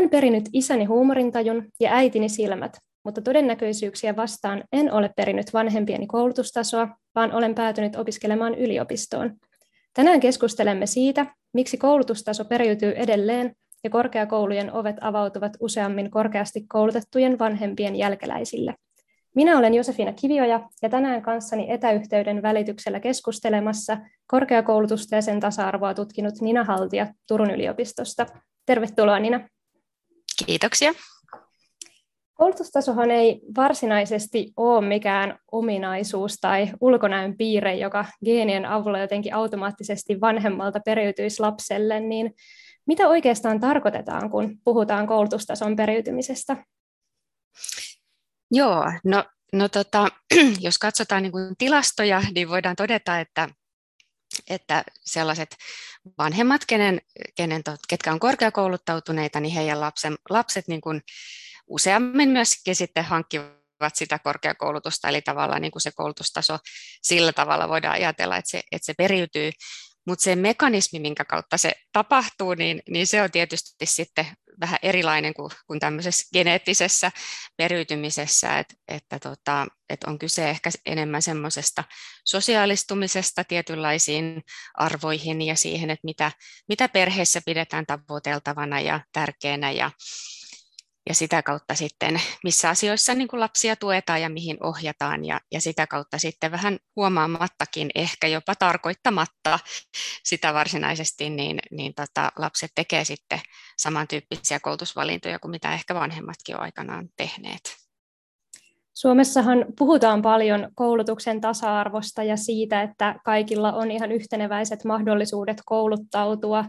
Olen perinyt isäni huumorintajun ja äitini silmät, mutta todennäköisyyksiä vastaan en ole perinyt vanhempieni koulutustasoa, vaan olen päätynyt opiskelemaan yliopistoon. Tänään keskustelemme siitä, miksi koulutustaso periytyy edelleen ja korkeakoulujen ovet avautuvat useammin korkeasti koulutettujen vanhempien jälkeläisille. Minä olen Josefina Kivioja ja tänään kanssani etäyhteyden välityksellä keskustelemassa korkeakoulutusta ja sen tasa-arvoa tutkinut Nina Haltia Turun yliopistosta. Tervetuloa Nina. Kiitoksia. Koulutustasohan ei varsinaisesti ole mikään ominaisuus tai ulkonäön piirre, joka geenien avulla jotenkin automaattisesti vanhemmalta periytyisi lapselle, niin mitä oikeastaan tarkoitetaan, kun puhutaan koulutustason periytymisestä? Joo, no, no tota, jos katsotaan niin kuin tilastoja, niin voidaan todeta, että, että sellaiset vanhemmat, kenen, kenen, ketkä on korkeakouluttautuneita, niin heidän lapsen, lapset niin kuin useammin myöskin sitten hankkivat sitä korkeakoulutusta, eli tavallaan niin kuin se koulutustaso sillä tavalla voidaan ajatella, että se, että se periytyy. Mutta se mekanismi, minkä kautta se tapahtuu, niin, niin se on tietysti sitten vähän erilainen kuin, kuin tämmöisessä geneettisessä periytymisessä, että, että, tota, että on kyse ehkä enemmän semmoisesta sosiaalistumisesta tietynlaisiin arvoihin ja siihen, että mitä, mitä perheessä pidetään tavoiteltavana ja tärkeänä ja, ja sitä kautta sitten, missä asioissa niin kuin lapsia tuetaan ja mihin ohjataan ja, ja sitä kautta sitten vähän huomaamattakin, ehkä jopa tarkoittamatta sitä varsinaisesti, niin, niin tota, lapset tekee sitten samantyyppisiä koulutusvalintoja kuin mitä ehkä vanhemmatkin on aikanaan tehneet. Suomessahan puhutaan paljon koulutuksen tasa-arvosta ja siitä, että kaikilla on ihan yhteneväiset mahdollisuudet kouluttautua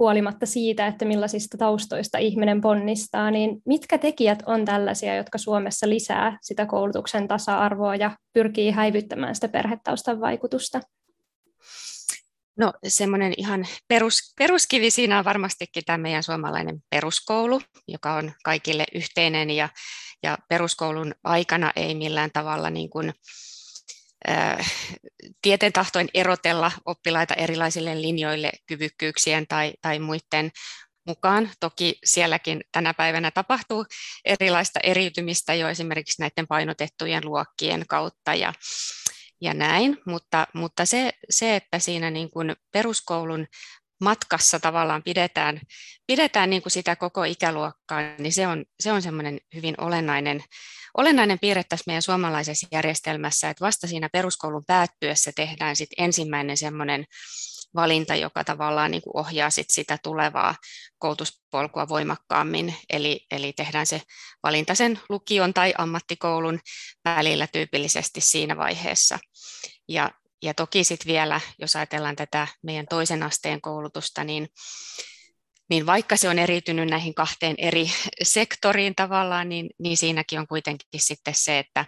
huolimatta siitä, että millaisista taustoista ihminen ponnistaa, niin mitkä tekijät on tällaisia, jotka Suomessa lisää sitä koulutuksen tasa-arvoa ja pyrkii häivyttämään sitä perhetaustan vaikutusta? No semmoinen ihan perus, peruskivi siinä on varmastikin tämä meidän suomalainen peruskoulu, joka on kaikille yhteinen ja, ja peruskoulun aikana ei millään tavalla niin kuin, tieten tahtoin erotella oppilaita erilaisille linjoille kyvykkyyksien tai, tai muiden mukaan. Toki sielläkin tänä päivänä tapahtuu erilaista eriytymistä jo esimerkiksi näiden painotettujen luokkien kautta ja, ja näin, mutta, mutta se, se, että siinä niin kuin peruskoulun matkassa tavallaan pidetään, pidetään niin kuin sitä koko ikäluokkaa, niin se on, se on semmoinen hyvin olennainen, olennainen piirre tässä meidän suomalaisessa järjestelmässä, että vasta siinä peruskoulun päättyessä tehdään sit ensimmäinen semmoinen valinta, joka tavallaan niin kuin ohjaa sit sitä tulevaa koulutuspolkua voimakkaammin, eli, eli tehdään se valinta sen lukion tai ammattikoulun välillä tyypillisesti siinä vaiheessa. Ja, ja toki sitten vielä, jos ajatellaan tätä meidän toisen asteen koulutusta, niin, niin vaikka se on eriytynyt näihin kahteen eri sektoriin tavallaan, niin, niin siinäkin on kuitenkin sitten se, että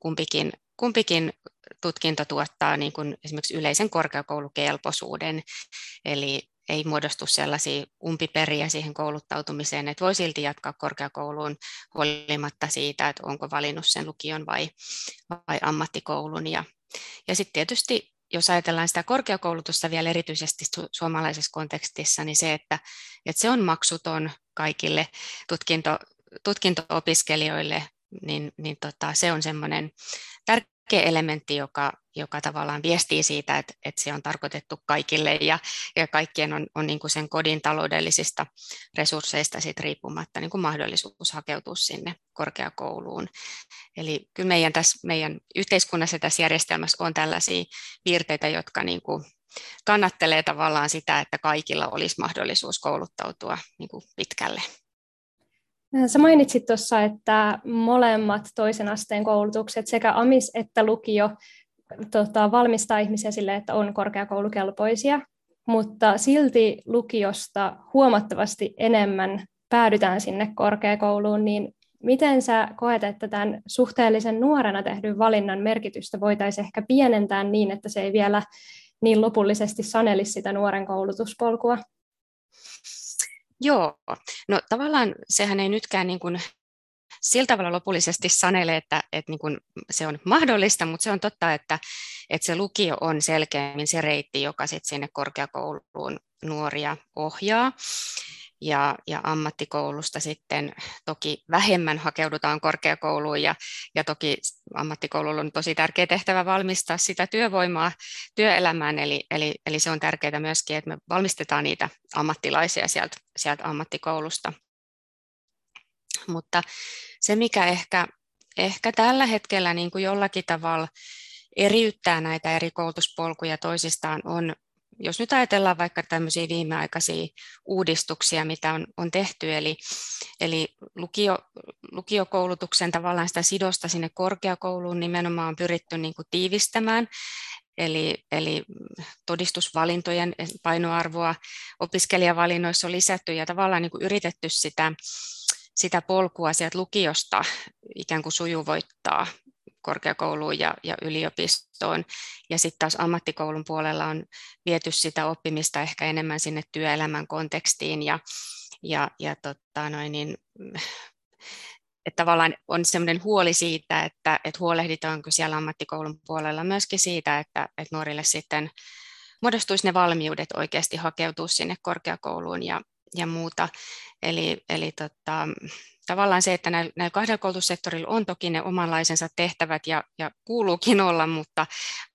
kumpikin, kumpikin tutkinto tuottaa niin kuin esimerkiksi yleisen korkeakoulukelpoisuuden, eli ei muodostu sellaisia umpiperiä siihen kouluttautumiseen, että voi silti jatkaa korkeakouluun huolimatta siitä, että onko valinnut sen lukion vai, vai ammattikoulun. Ja, ja sitten tietysti, jos ajatellaan sitä korkeakoulutusta vielä erityisesti su- suomalaisessa kontekstissa, niin se, että, että se on maksuton kaikille tutkinto, tutkinto-opiskelijoille, niin, niin tota, se on semmoinen tärkeä elementti, joka, joka tavallaan viestii siitä, että, että se on tarkoitettu kaikille ja, ja kaikkien on, on niin kuin sen kodin taloudellisista resursseista sit riippumatta niin kuin mahdollisuus hakeutua sinne korkeakouluun. Eli kyllä meidän, tässä, meidän yhteiskunnassa tässä järjestelmässä on tällaisia piirteitä, jotka niin kuin kannattelee tavallaan sitä, että kaikilla olisi mahdollisuus kouluttautua niin kuin pitkälle. Sä mainitsit tuossa, että molemmat toisen asteen koulutukset, sekä AMIS että lukio, tota, valmistaa ihmisiä sille, että on korkeakoulukelpoisia, mutta silti lukiosta huomattavasti enemmän päädytään sinne korkeakouluun, niin miten sä koet, että tämän suhteellisen nuorena tehdyn valinnan merkitystä voitaisiin ehkä pienentää niin, että se ei vielä niin lopullisesti sanelisi sitä nuoren koulutuspolkua? Joo, no tavallaan sehän ei nytkään niin kuin sillä tavalla lopullisesti sanele, että, että niin kuin se on mahdollista, mutta se on totta, että, että se lukio on selkeämmin se reitti, joka sitten sinne korkeakouluun nuoria ohjaa. Ja, ja ammattikoulusta sitten toki vähemmän hakeudutaan korkeakouluun ja, ja toki ammattikoululla on tosi tärkeä tehtävä valmistaa sitä työvoimaa työelämään, eli, eli, eli se on tärkeää myöskin, että me valmistetaan niitä ammattilaisia sieltä, sieltä ammattikoulusta. Mutta se, mikä ehkä, ehkä tällä hetkellä niin kuin jollakin tavalla eriyttää näitä eri koulutuspolkuja toisistaan, on jos nyt ajatellaan vaikka tämmöisiä viimeaikaisia uudistuksia, mitä on, on tehty, eli, eli lukio, lukiokoulutuksen tavallaan sitä sidosta sinne korkeakouluun nimenomaan on pyritty niin kuin tiivistämään, eli, eli todistusvalintojen painoarvoa opiskelijavalinnoissa on lisätty ja tavallaan niin kuin yritetty sitä, sitä polkua sieltä lukiosta ikään kuin sujuvoittaa korkeakouluun ja, ja yliopistoon. Ja sitten taas ammattikoulun puolella on viety sitä oppimista ehkä enemmän sinne työelämän kontekstiin ja, ja, ja tota noin, niin, että tavallaan on sellainen huoli siitä, että, että huolehditaanko siellä ammattikoulun puolella myöskin siitä, että, että nuorille sitten muodostuisi ne valmiudet oikeasti hakeutua sinne korkeakouluun ja, ja muuta. Eli, eli tota, tavallaan se, että näillä, näillä kahdella koulutussektorilla on toki ne omanlaisensa tehtävät ja, ja kuuluukin olla, mutta,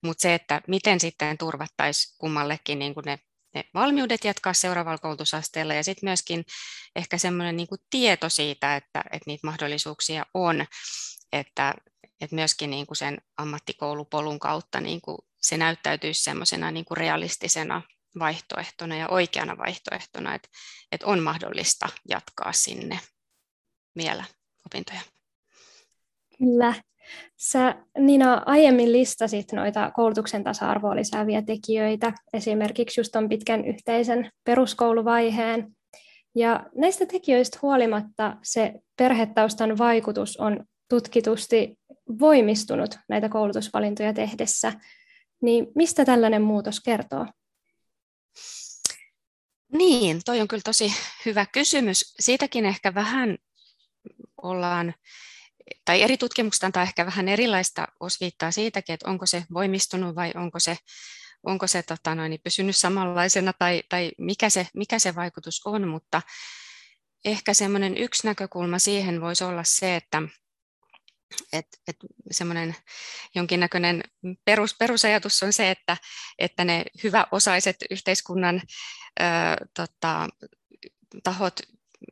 mutta se, että miten sitten turvattaisiin kummallekin niin kuin ne, ne valmiudet jatkaa seuraavalla koulutusasteella ja sitten myöskin ehkä semmoinen niin tieto siitä, että, että niitä mahdollisuuksia on, että, että myöskin niin kuin sen ammattikoulupolun kautta niin kuin se näyttäytyisi semmoisena niin kuin realistisena vaihtoehtona ja oikeana vaihtoehtona, että, että on mahdollista jatkaa sinne vielä opintoja. Kyllä. Sä Nina aiemmin listasit noita koulutuksen tasa-arvoa lisääviä tekijöitä, esimerkiksi just on pitkän yhteisen peruskouluvaiheen. Ja näistä tekijöistä huolimatta se perhetaustan vaikutus on tutkitusti voimistunut näitä koulutusvalintoja tehdessä. Niin mistä tällainen muutos kertoo? Niin, toi on kyllä tosi hyvä kysymys. Siitäkin ehkä vähän ollaan, tai eri tutkimukset antaa ehkä vähän erilaista osviittaa siitäkin, että onko se voimistunut vai onko se, onko se tota noin, pysynyt samanlaisena tai, tai mikä, se, mikä se vaikutus on, mutta ehkä semmoinen yksi näkökulma siihen voisi olla se, että et, et semmoinen jonkinnäköinen perus, perusajatus on se, että, että ne hyväosaiset yhteiskunnan ö, tota, tahot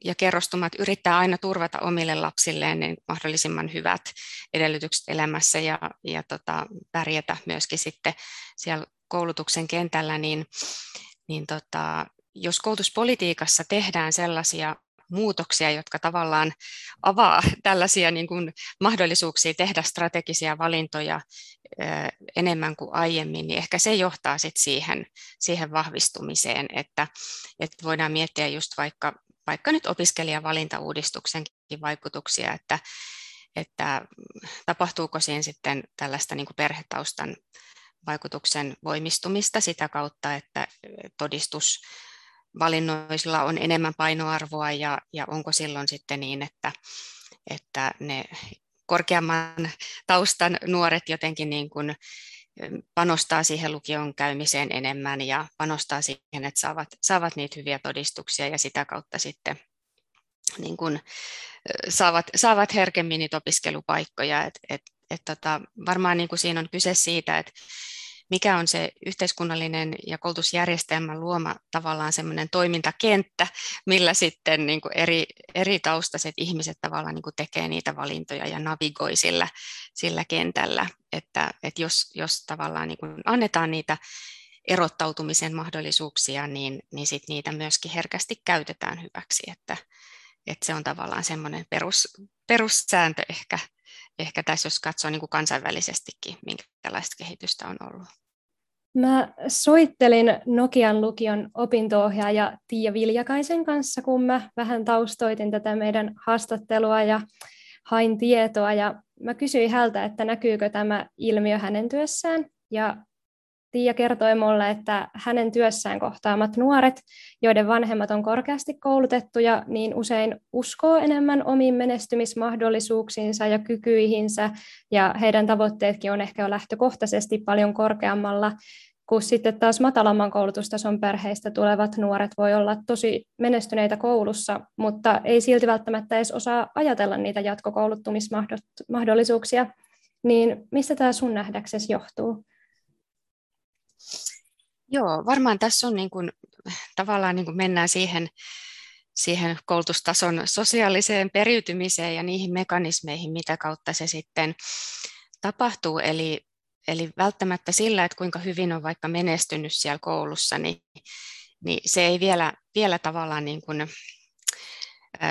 ja kerrostumat yrittää aina turvata omille lapsilleen niin mahdollisimman hyvät edellytykset elämässä ja, ja tota, pärjätä myöskin sitten siellä koulutuksen kentällä, niin, niin tota, jos koulutuspolitiikassa tehdään sellaisia muutoksia, jotka tavallaan avaa tällaisia niin kuin mahdollisuuksia tehdä strategisia valintoja enemmän kuin aiemmin, niin ehkä se johtaa sit siihen, siihen vahvistumiseen, että, että voidaan miettiä just vaikka vaikka nyt opiskelijavalintauudistuksenkin vaikutuksia, että, että tapahtuuko siihen sitten tällaista niin kuin perhetaustan vaikutuksen voimistumista sitä kautta, että todistusvalinnoisilla on enemmän painoarvoa ja, ja onko silloin sitten niin, että, että ne korkeamman taustan nuoret jotenkin niin kuin panostaa siihen lukion käymiseen enemmän ja panostaa siihen, että saavat, saavat niitä hyviä todistuksia ja sitä kautta sitten niin kuin, saavat, saavat herkemmin niitä opiskelupaikkoja. Et, et, et tota, varmaan niin kuin siinä on kyse siitä, että mikä on se yhteiskunnallinen ja koulutusjärjestelmän luoma tavallaan semmoinen toimintakenttä, millä sitten niin kuin eri, eri taustaiset ihmiset tavallaan niin kuin tekee niitä valintoja ja navigoi sillä, sillä kentällä, että, että jos, jos tavallaan niin kuin annetaan niitä erottautumisen mahdollisuuksia, niin, niin sit niitä myöskin herkästi käytetään hyväksi, että, että se on tavallaan semmoinen perus, perussääntö ehkä ehkä tässä, jos katsoo niin kuin kansainvälisestikin, minkälaista kehitystä on ollut. Mä soittelin Nokian lukion opinto-ohjaaja Tiia Viljakaisen kanssa, kun mä vähän taustoitin tätä meidän haastattelua ja hain tietoa. Ja mä kysyin häneltä, että näkyykö tämä ilmiö hänen työssään. Ja Tiia kertoi mulle, että hänen työssään kohtaamat nuoret, joiden vanhemmat on korkeasti koulutettuja, niin usein uskoo enemmän omiin menestymismahdollisuuksiinsa ja kykyihinsä, ja heidän tavoitteetkin on ehkä jo lähtökohtaisesti paljon korkeammalla. kun sitten taas matalamman koulutustason perheistä tulevat nuoret voi olla tosi menestyneitä koulussa, mutta ei silti välttämättä edes osaa ajatella niitä jatkokouluttumismahdollisuuksia. Niin mistä tämä sun nähdäksesi johtuu? Joo, varmaan tässä on niin kuin, tavallaan niin kuin mennään siihen, siihen koulutustason sosiaaliseen periytymiseen ja niihin mekanismeihin, mitä kautta se sitten tapahtuu. Eli, eli välttämättä sillä, että kuinka hyvin on vaikka menestynyt siellä koulussa, niin, niin se ei vielä, vielä tavallaan niin kuin,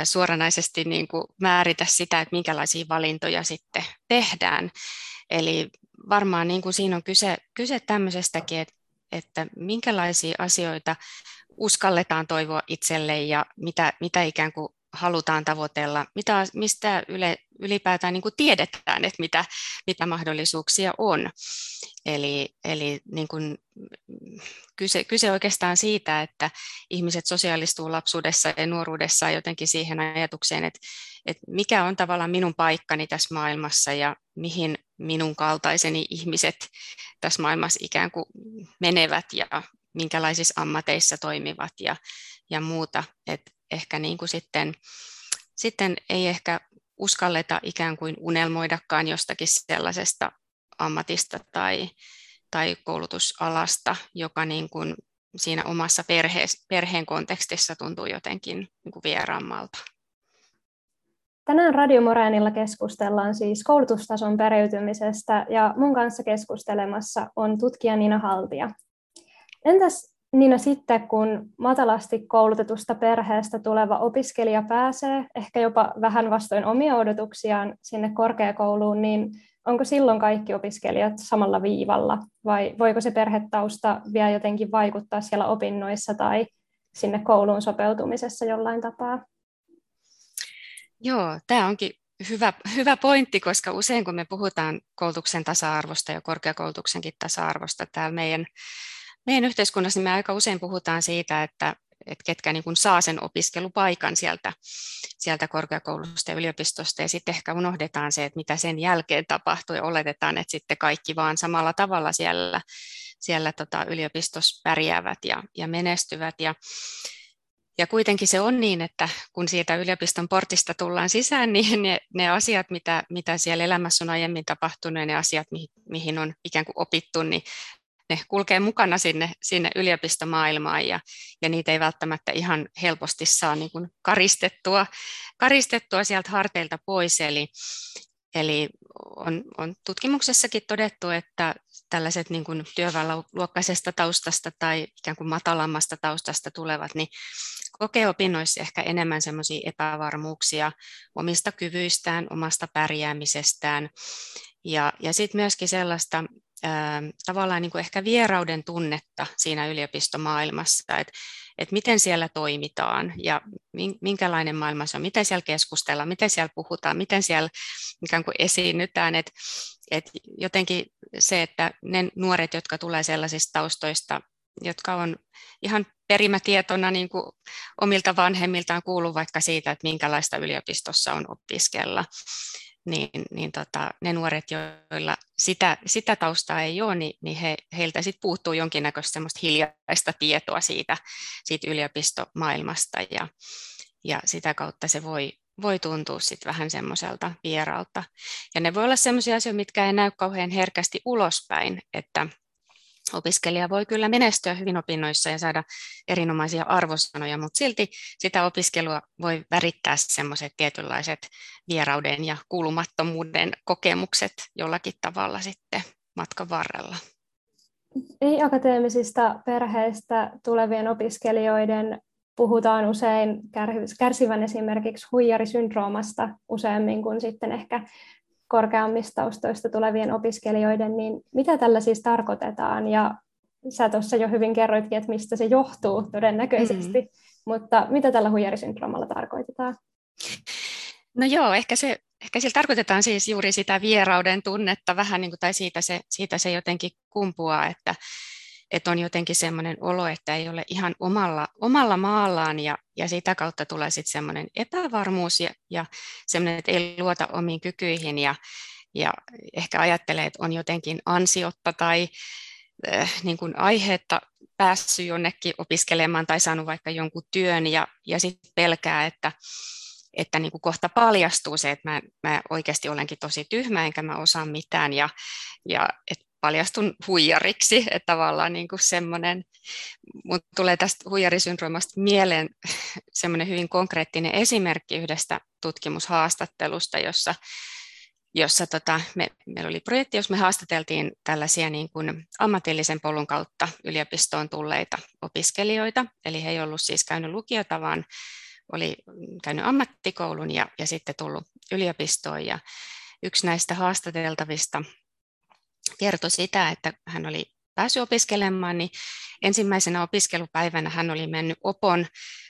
suoranaisesti niin kuin määritä sitä, että minkälaisia valintoja sitten tehdään. Eli varmaan niin kuin siinä on kyse, kyse tämmöisestäkin, että, että minkälaisia asioita uskalletaan toivoa itselle ja mitä, mitä ikään kuin halutaan tavoitella, mitä, mistä yle, ylipäätään niin kuin tiedetään, että mitä, mitä mahdollisuuksia on. Eli, eli niin kuin kyse, kyse oikeastaan siitä, että ihmiset sosiaalistuu lapsuudessa ja nuoruudessa jotenkin siihen ajatukseen, että, että mikä on tavallaan minun paikkani tässä maailmassa ja mihin minun kaltaiseni ihmiset tässä maailmassa ikään kuin menevät ja minkälaisissa ammateissa toimivat ja, ja muuta. Et ehkä niin kuin sitten, sitten ei ehkä uskalleta ikään kuin unelmoidakaan jostakin sellaisesta ammatista tai, tai koulutusalasta, joka niin kuin siinä omassa perhe, perheen kontekstissa tuntuu jotenkin niin kuin vieraammalta. Tänään Radio Moreenilla keskustellaan siis koulutustason periytymisestä ja mun kanssa keskustelemassa on tutkija Nina Haltia. Entäs Niina sitten, kun matalasti koulutetusta perheestä tuleva opiskelija pääsee, ehkä jopa vähän vastoin omia odotuksiaan sinne korkeakouluun, niin onko silloin kaikki opiskelijat samalla viivalla vai voiko se perhetausta vielä jotenkin vaikuttaa siellä opinnoissa tai sinne kouluun sopeutumisessa jollain tapaa? Joo, tämä onkin hyvä, hyvä pointti, koska usein kun me puhutaan koulutuksen tasa-arvosta ja korkeakoulutuksenkin tasa-arvosta täällä meidän meidän yhteiskunnassa niin me aika usein puhutaan siitä, että, että ketkä niin kuin saa sen opiskelupaikan sieltä, sieltä korkeakoulusta ja yliopistosta, ja sitten ehkä unohdetaan se, että mitä sen jälkeen tapahtuu, ja oletetaan, että sitten kaikki vaan samalla tavalla siellä, siellä tota yliopistossa pärjäävät ja, ja menestyvät. Ja, ja kuitenkin se on niin, että kun siitä yliopiston portista tullaan sisään, niin ne, ne asiat, mitä, mitä siellä elämässä on aiemmin tapahtunut ja ne asiat, mihin, mihin on ikään kuin opittu, niin ne kulkee mukana sinne, sinne yliopistomaailmaan ja, ja niitä ei välttämättä ihan helposti saa niin kuin karistettua, karistettua sieltä harteilta pois. Eli, eli on, on tutkimuksessakin todettu, että tällaiset niin kuin työväenluokkaisesta taustasta tai ikään kuin matalammasta taustasta tulevat, niin kokee opinnoissa ehkä enemmän semmoisia epävarmuuksia omista kyvyistään, omasta pärjäämisestään ja, ja sitten myöskin sellaista tavallaan niin kuin ehkä vierauden tunnetta siinä yliopistomaailmassa, että, että miten siellä toimitaan ja minkälainen maailma se on, miten siellä keskustellaan, miten siellä puhutaan, miten siellä ikään kuin esiinnytään, että, että jotenkin se, että ne nuoret, jotka tulee sellaisista taustoista, jotka on ihan perimätietona niin kuin omilta vanhemmiltaan kuuluu vaikka siitä, että minkälaista yliopistossa on opiskella, niin, niin tota, ne nuoret, joilla sitä, sitä taustaa ei ole, niin, niin he, heiltä sit puuttuu jonkinnäköistä semmoista hiljaista tietoa siitä, siitä yliopistomaailmasta ja, ja sitä kautta se voi, voi tuntua sit vähän semmoiselta vieralta. Ja ne voi olla semmoisia asioita, mitkä ei näy kauhean herkästi ulospäin, että opiskelija voi kyllä menestyä hyvin opinnoissa ja saada erinomaisia arvosanoja, mutta silti sitä opiskelua voi värittää semmoiset tietynlaiset vierauden ja kuulumattomuuden kokemukset jollakin tavalla sitten matkan varrella. Ei-akateemisista perheistä tulevien opiskelijoiden puhutaan usein kärsivän esimerkiksi huijarisyndroomasta useammin kuin sitten ehkä korkeammista taustoista tulevien opiskelijoiden, niin mitä tällä siis tarkoitetaan? Ja sä tuossa jo hyvin kerroitkin, että mistä se johtuu todennäköisesti, mm. mutta mitä tällä huijarisyndroomalla tarkoitetaan? No joo, ehkä, se, ehkä sillä tarkoitetaan siis juuri sitä vierauden tunnetta vähän, niin kuin, tai siitä se, siitä se jotenkin kumpuaa, että, että on jotenkin semmoinen olo, että ei ole ihan omalla, omalla maallaan ja, ja sitä kautta tulee sitten semmoinen epävarmuus ja, ja semmoinen, että ei luota omiin kykyihin ja, ja ehkä ajattelee, että on jotenkin ansiotta tai, äh, niin kuin aiheetta päässyt jonnekin opiskelemaan tai saanut vaikka jonkun työn ja, ja sitten pelkää, että, että niin kuin kohta paljastuu se, että mä, mä oikeasti olenkin tosi tyhmä enkä mä osaa mitään ja, ja että paljastun huijariksi, että tavallaan niin kuin semmoinen, mutta tulee tästä huijarisyndroomasta mieleen semmoinen hyvin konkreettinen esimerkki yhdestä tutkimushaastattelusta, jossa, jossa tota, me, meillä oli projekti, jos me haastateltiin tällaisia niin kuin ammatillisen polun kautta yliopistoon tulleita opiskelijoita, eli he ei ollut siis käynyt lukiota, vaan oli käynyt ammattikoulun ja, ja sitten tullut yliopistoon, ja yksi näistä haastateltavista kertoi sitä, että hän oli päässyt opiskelemaan, niin ensimmäisenä opiskelupäivänä hän oli mennyt opon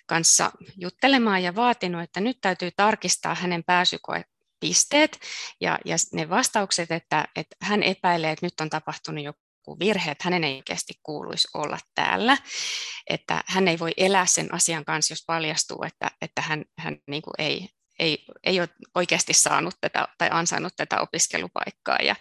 kanssa juttelemaan ja vaatinut, että nyt täytyy tarkistaa hänen pääsykoepisteet ja, ja ne vastaukset, että, että hän epäilee, että nyt on tapahtunut joku virhe, että hänen ei oikeasti kuuluisi olla täällä, että hän ei voi elää sen asian kanssa, jos paljastuu, että, että hän, hän niin kuin ei, ei, ei ole oikeasti saanut tätä tai ansainnut tätä opiskelupaikkaa. Ja,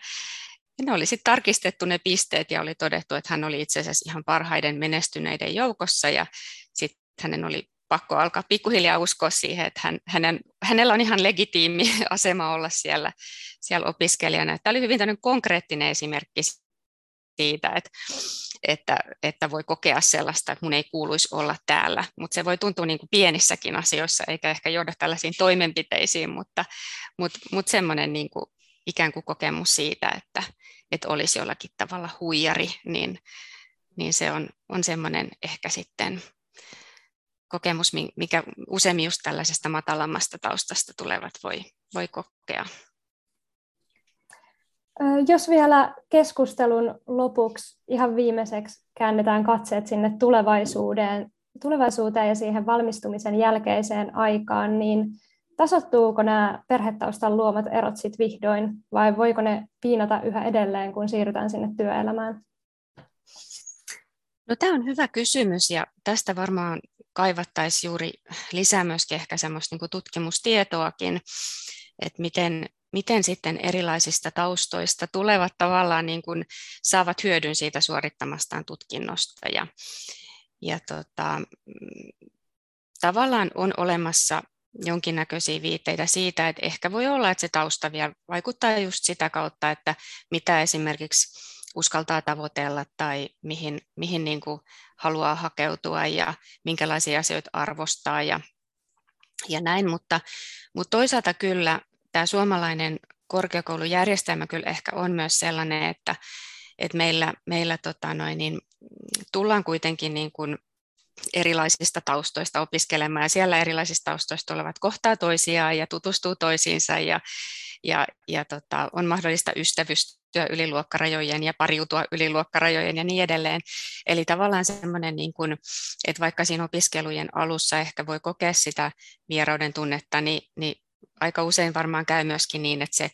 ja ne oli sitten tarkistettu ne pisteet ja oli todettu, että hän oli itse asiassa ihan parhaiden menestyneiden joukossa ja sitten hänen oli pakko alkaa pikkuhiljaa uskoa siihen, että hän, hänen, hänellä on ihan legitiimi asema olla siellä, siellä opiskelijana. Tämä oli hyvin konkreettinen esimerkki siitä, että, että, että voi kokea sellaista, että mun ei kuuluisi olla täällä, mutta se voi tuntua niin kuin pienissäkin asioissa, eikä ehkä johda tällaisiin toimenpiteisiin, mutta, mutta, mutta semmoinen niin kuin ikään kuin kokemus siitä, että, että olisi jollakin tavalla huijari, niin, niin se on, on semmoinen ehkä sitten kokemus, mikä useimmin just tällaisesta matalammasta taustasta tulevat voi, voi kokea. Jos vielä keskustelun lopuksi ihan viimeiseksi käännetään katseet sinne tulevaisuuteen, tulevaisuuteen ja siihen valmistumisen jälkeiseen aikaan, niin tasottuuko nämä perhetaustan luomat erot sit vihdoin, vai voiko ne piinata yhä edelleen, kun siirrytään sinne työelämään? No, tämä on hyvä kysymys ja tästä varmaan kaivattaisiin juuri lisää myöskin ehkä semmoista niin tutkimustietoakin, että miten, miten sitten erilaisista taustoista tulevat tavallaan niin kuin saavat hyödyn siitä suorittamastaan tutkinnosta. Ja, ja tota, tavallaan on olemassa jonkinnäköisiä viitteitä siitä, että ehkä voi olla, että se tausta vielä vaikuttaa just sitä kautta, että mitä esimerkiksi uskaltaa tavoitella tai mihin, mihin niin kuin haluaa hakeutua ja minkälaisia asioita arvostaa ja, ja näin, mutta, mutta toisaalta kyllä tämä suomalainen korkeakoulujärjestelmä kyllä ehkä on myös sellainen, että, että meillä, meillä tota noin, niin tullaan kuitenkin niin kuin erilaisista taustoista opiskelemaan ja siellä erilaisista taustoista olevat kohtaa toisiaan ja tutustuu toisiinsa ja, ja, ja tota, on mahdollista ystävystyä yli luokkarajojen ja pariutua yli luokkarajojen ja niin edelleen. Eli tavallaan semmoinen, niin kuin, että vaikka siinä opiskelujen alussa ehkä voi kokea sitä vierauden tunnetta, niin, niin aika usein varmaan käy myöskin niin, että se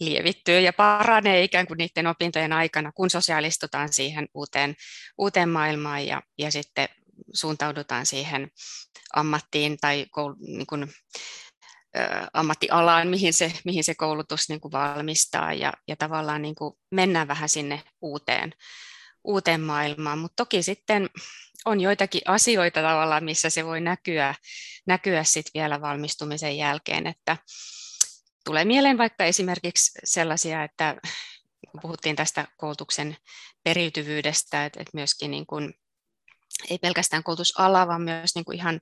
lievittyy ja paranee ikään kuin niiden opintojen aikana, kun sosiaalistutaan siihen uuteen, uuteen maailmaan ja, ja sitten suuntaudutaan siihen ammattiin tai koul, niin kuin, ä, ammattialaan, mihin se, mihin se koulutus niin kuin valmistaa. Ja, ja tavallaan niin kuin mennään vähän sinne uuteen, uuteen maailmaan, mutta toki sitten on joitakin asioita tavallaan, missä se voi näkyä, näkyä sit vielä valmistumisen jälkeen, että tulee mieleen vaikka esimerkiksi sellaisia, että puhuttiin tästä koulutuksen periytyvyydestä, että, että myöskin niin kuin ei pelkästään koulutusala, vaan myös niin kuin ihan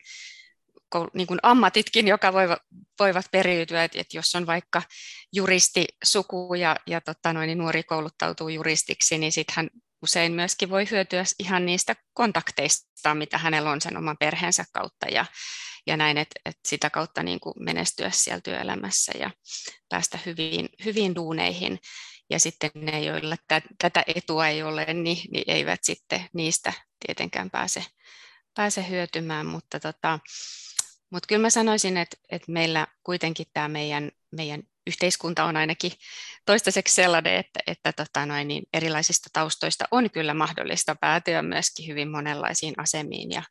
niin kuin ammatitkin, joka voivat, voivat periytyä, että, että jos on vaikka juristi suku ja, ja tota noin, niin nuori kouluttautuu juristiksi, niin sitten hän usein myöskin voi hyötyä ihan niistä kontakteista, mitä hänellä on sen oman perheensä kautta ja, ja näin, että, että sitä kautta niin kuin menestyä siellä työelämässä ja päästä hyviin, hyviin duuneihin. Ja sitten ne, joilla tätä etua ei ole, niin, niin eivät sitten niistä tietenkään pääse, pääse hyötymään, mutta, tota, mutta kyllä mä sanoisin, että, että meillä kuitenkin tämä meidän, meidän yhteiskunta on ainakin toistaiseksi sellainen, että, että tota noin, niin erilaisista taustoista on kyllä mahdollista päätyä myöskin hyvin monenlaisiin asemiin ja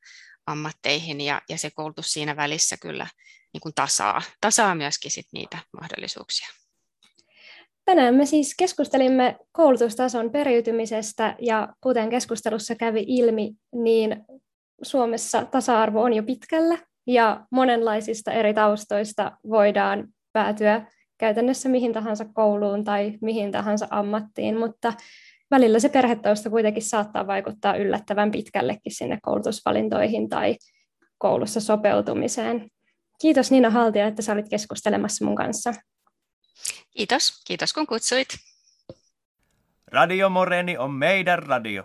ammatteihin, ja, ja se koulutus siinä välissä kyllä niin kuin tasaa, tasaa myöskin sit niitä mahdollisuuksia. Tänään me siis keskustelimme koulutustason periytymisestä ja kuten keskustelussa kävi ilmi, niin Suomessa tasa-arvo on jo pitkällä ja monenlaisista eri taustoista voidaan päätyä käytännössä mihin tahansa kouluun tai mihin tahansa ammattiin, mutta välillä se perhetausta kuitenkin saattaa vaikuttaa yllättävän pitkällekin sinne koulutusvalintoihin tai koulussa sopeutumiseen. Kiitos Niina Haltia, että sä olit keskustelemassa mun kanssa. Kiitos, kiitos kun kutsuit. Radio Moreni on meidän radio.